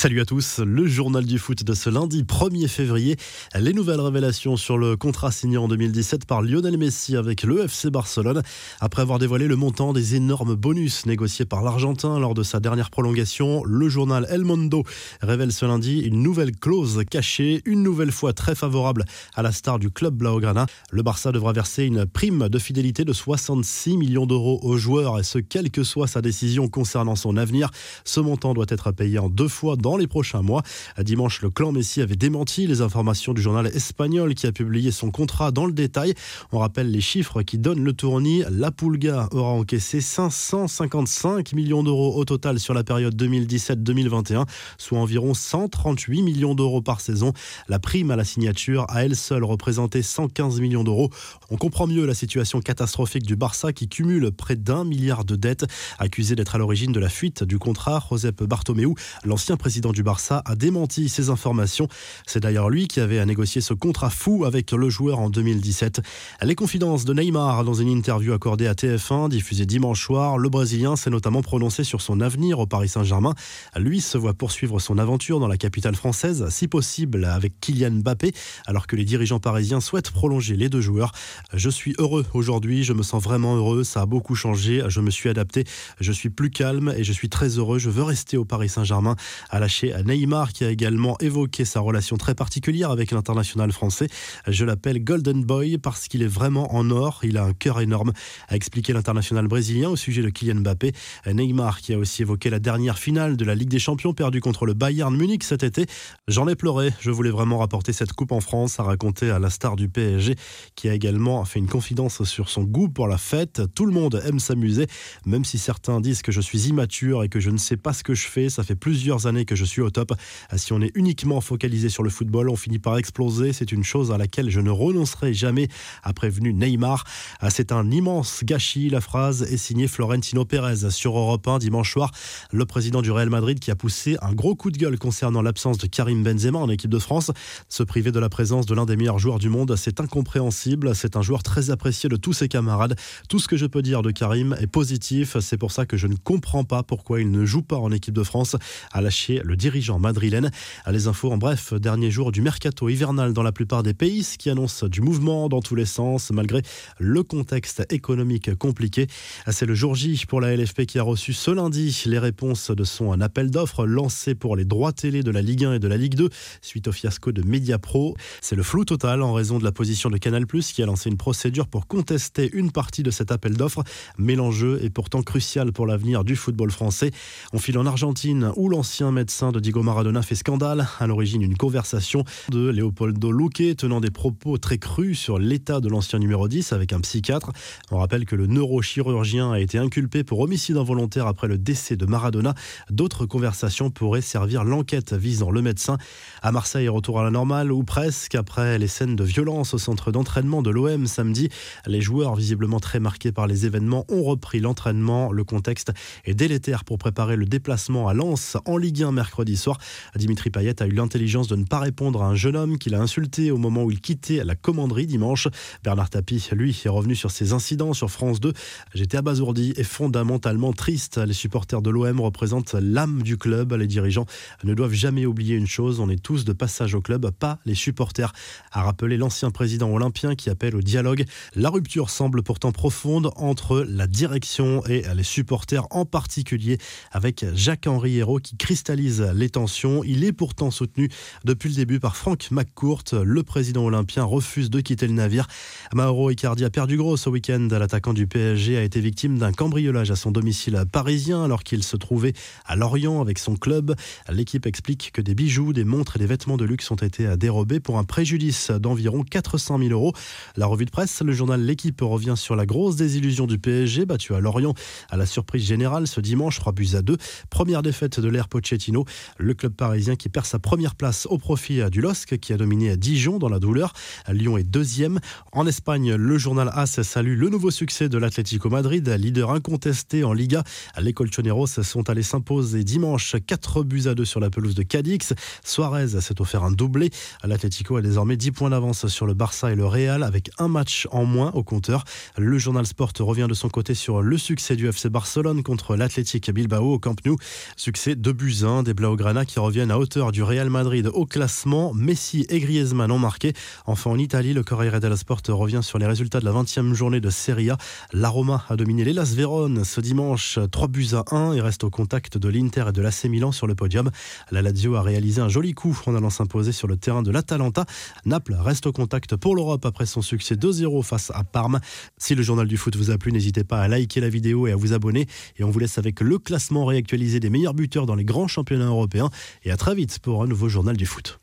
Salut à tous, le journal du foot de ce lundi 1er février. Les nouvelles révélations sur le contrat signé en 2017 par Lionel Messi avec le FC Barcelone. Après avoir dévoilé le montant des énormes bonus négociés par l'Argentin lors de sa dernière prolongation, le journal El Mundo révèle ce lundi une nouvelle clause cachée, une nouvelle fois très favorable à la star du club Blaugrana. Le Barça devra verser une prime de fidélité de 66 millions d'euros aux joueurs et ce, quelle que soit sa décision concernant son avenir. Ce montant doit être payé en deux fois dans dans les prochains mois. Dimanche, le clan Messi avait démenti les informations du journal espagnol qui a publié son contrat dans le détail. On rappelle les chiffres qui donnent le tournis. La Pulga aura encaissé 555 millions d'euros au total sur la période 2017-2021, soit environ 138 millions d'euros par saison. La prime à la signature à elle seule représentait 115 millions d'euros. On comprend mieux la situation catastrophique du Barça qui cumule près d'un milliard de dettes. Accusé d'être à l'origine de la fuite du contrat, Josep Bartomeu, l'ancien président président du Barça, a démenti ces informations. C'est d'ailleurs lui qui avait à négocier ce contrat fou avec le joueur en 2017. Les confidences de Neymar dans une interview accordée à TF1 diffusée dimanche soir, le Brésilien s'est notamment prononcé sur son avenir au Paris Saint-Germain. Lui se voit poursuivre son aventure dans la capitale française, si possible avec Kylian Mbappé, alors que les dirigeants parisiens souhaitent prolonger les deux joueurs. Je suis heureux aujourd'hui, je me sens vraiment heureux, ça a beaucoup changé, je me suis adapté, je suis plus calme et je suis très heureux, je veux rester au Paris Saint-Germain à la chez Neymar qui a également évoqué sa relation très particulière avec l'international français. Je l'appelle Golden Boy parce qu'il est vraiment en or, il a un cœur énorme, a expliqué l'international brésilien au sujet de Kylian Mbappé. Neymar qui a aussi évoqué la dernière finale de la Ligue des Champions perdue contre le Bayern Munich cet été. J'en ai pleuré, je voulais vraiment rapporter cette coupe en France, a raconté à la star du PSG qui a également fait une confidence sur son goût pour la fête. Tout le monde aime s'amuser, même si certains disent que je suis immature et que je ne sais pas ce que je fais. Ça fait plusieurs années que je suis au top. Si on est uniquement focalisé sur le football, on finit par exploser. C'est une chose à laquelle je ne renoncerai jamais, a prévenu Neymar. C'est un immense gâchis. La phrase est signée Florentino Pérez sur Europe 1 dimanche soir. Le président du Real Madrid qui a poussé un gros coup de gueule concernant l'absence de Karim Benzema en équipe de France. Se priver de la présence de l'un des meilleurs joueurs du monde, c'est incompréhensible. C'est un joueur très apprécié de tous ses camarades. Tout ce que je peux dire de Karim est positif. C'est pour ça que je ne comprends pas pourquoi il ne joue pas en équipe de France. A lâché le dirigeant madrilène. Les infos en bref, dernier jour du mercato hivernal dans la plupart des pays, ce qui annonce du mouvement dans tous les sens malgré le contexte économique compliqué. C'est le jour J pour la LFP qui a reçu ce lundi les réponses de son appel d'offres lancé pour les droits télé de la Ligue 1 et de la Ligue 2 suite au fiasco de Mediapro. C'est le flou total en raison de la position de Canal+ qui a lancé une procédure pour contester une partie de cet appel d'offres, mais l'enjeu est pourtant crucial pour l'avenir du football français. On file en Argentine où l'ancien médecin de Diego Maradona fait scandale. À l'origine, une conversation de Leopoldo Luque tenant des propos très crus sur l'état de l'ancien numéro 10 avec un psychiatre. On rappelle que le neurochirurgien a été inculpé pour homicide involontaire après le décès de Maradona. D'autres conversations pourraient servir l'enquête visant le médecin. À Marseille, retour à la normale ou presque après les scènes de violence au centre d'entraînement de l'OM samedi. Les joueurs, visiblement très marqués par les événements, ont repris l'entraînement. Le contexte est délétère pour préparer le déplacement à Lens en Ligue 1 mercredi soir. Dimitri Payet a eu l'intelligence de ne pas répondre à un jeune homme qu'il a insulté au moment où il quittait la commanderie dimanche. Bernard Tapie, lui, est revenu sur ces incidents sur France 2. J'étais abasourdi et fondamentalement triste. Les supporters de l'OM représentent l'âme du club. Les dirigeants ne doivent jamais oublier une chose, on est tous de passage au club, pas les supporters, a rappelé l'ancien président olympien qui appelle au dialogue. La rupture semble pourtant profonde entre la direction et les supporters, en particulier avec Jacques-Henri Hérault qui cristallise les tensions. Il est pourtant soutenu depuis le début par Franck McCourt. Le président olympien refuse de quitter le navire. Mauro Icardi a perdu gros ce week-end. L'attaquant du PSG a été victime d'un cambriolage à son domicile parisien alors qu'il se trouvait à Lorient avec son club. L'équipe explique que des bijoux, des montres et des vêtements de luxe ont été dérobés pour un préjudice d'environ 400 000 euros. La revue de presse, le journal L'équipe revient sur la grosse désillusion du PSG battu à Lorient à la surprise générale ce dimanche, 3 buts à 2. Première défaite de l'ère Pochettino le club parisien qui perd sa première place au profit du LOSC qui a dominé Dijon dans la douleur. Lyon est deuxième. En Espagne, le journal AS salue le nouveau succès de l'Atlético Madrid, leader incontesté en Liga. Les Colchoneros sont allés s'imposer dimanche 4 buts à 2 sur la pelouse de Cadix. Suarez s'est offert un doublé. L'Atlético a désormais 10 points d'avance sur le Barça et le Real avec un match en moins au compteur. Le journal Sport revient de son côté sur le succès du FC Barcelone contre l'Atlético Bilbao au Camp Nou. Succès de buts 1 des Blaugrana qui reviennent à hauteur du Real Madrid au classement. Messi et Griezmann ont marqué. Enfin, en Italie, le Corriere dello Sport revient sur les résultats de la 20e journée de Serie A. La Roma a dominé l'Elas Vérone ce dimanche 3 buts à 1 et reste au contact de l'Inter et de l'AC Milan sur le podium. La Lazio a réalisé un joli coup en allant s'imposer sur le terrain de l'Atalanta. Naples reste au contact pour l'Europe après son succès 2-0 face à Parme. Si le journal du foot vous a plu, n'hésitez pas à liker la vidéo et à vous abonner. Et on vous laisse avec le classement réactualisé des meilleurs buteurs dans les grands championnats européens. Et à très vite pour un nouveau journal du foot.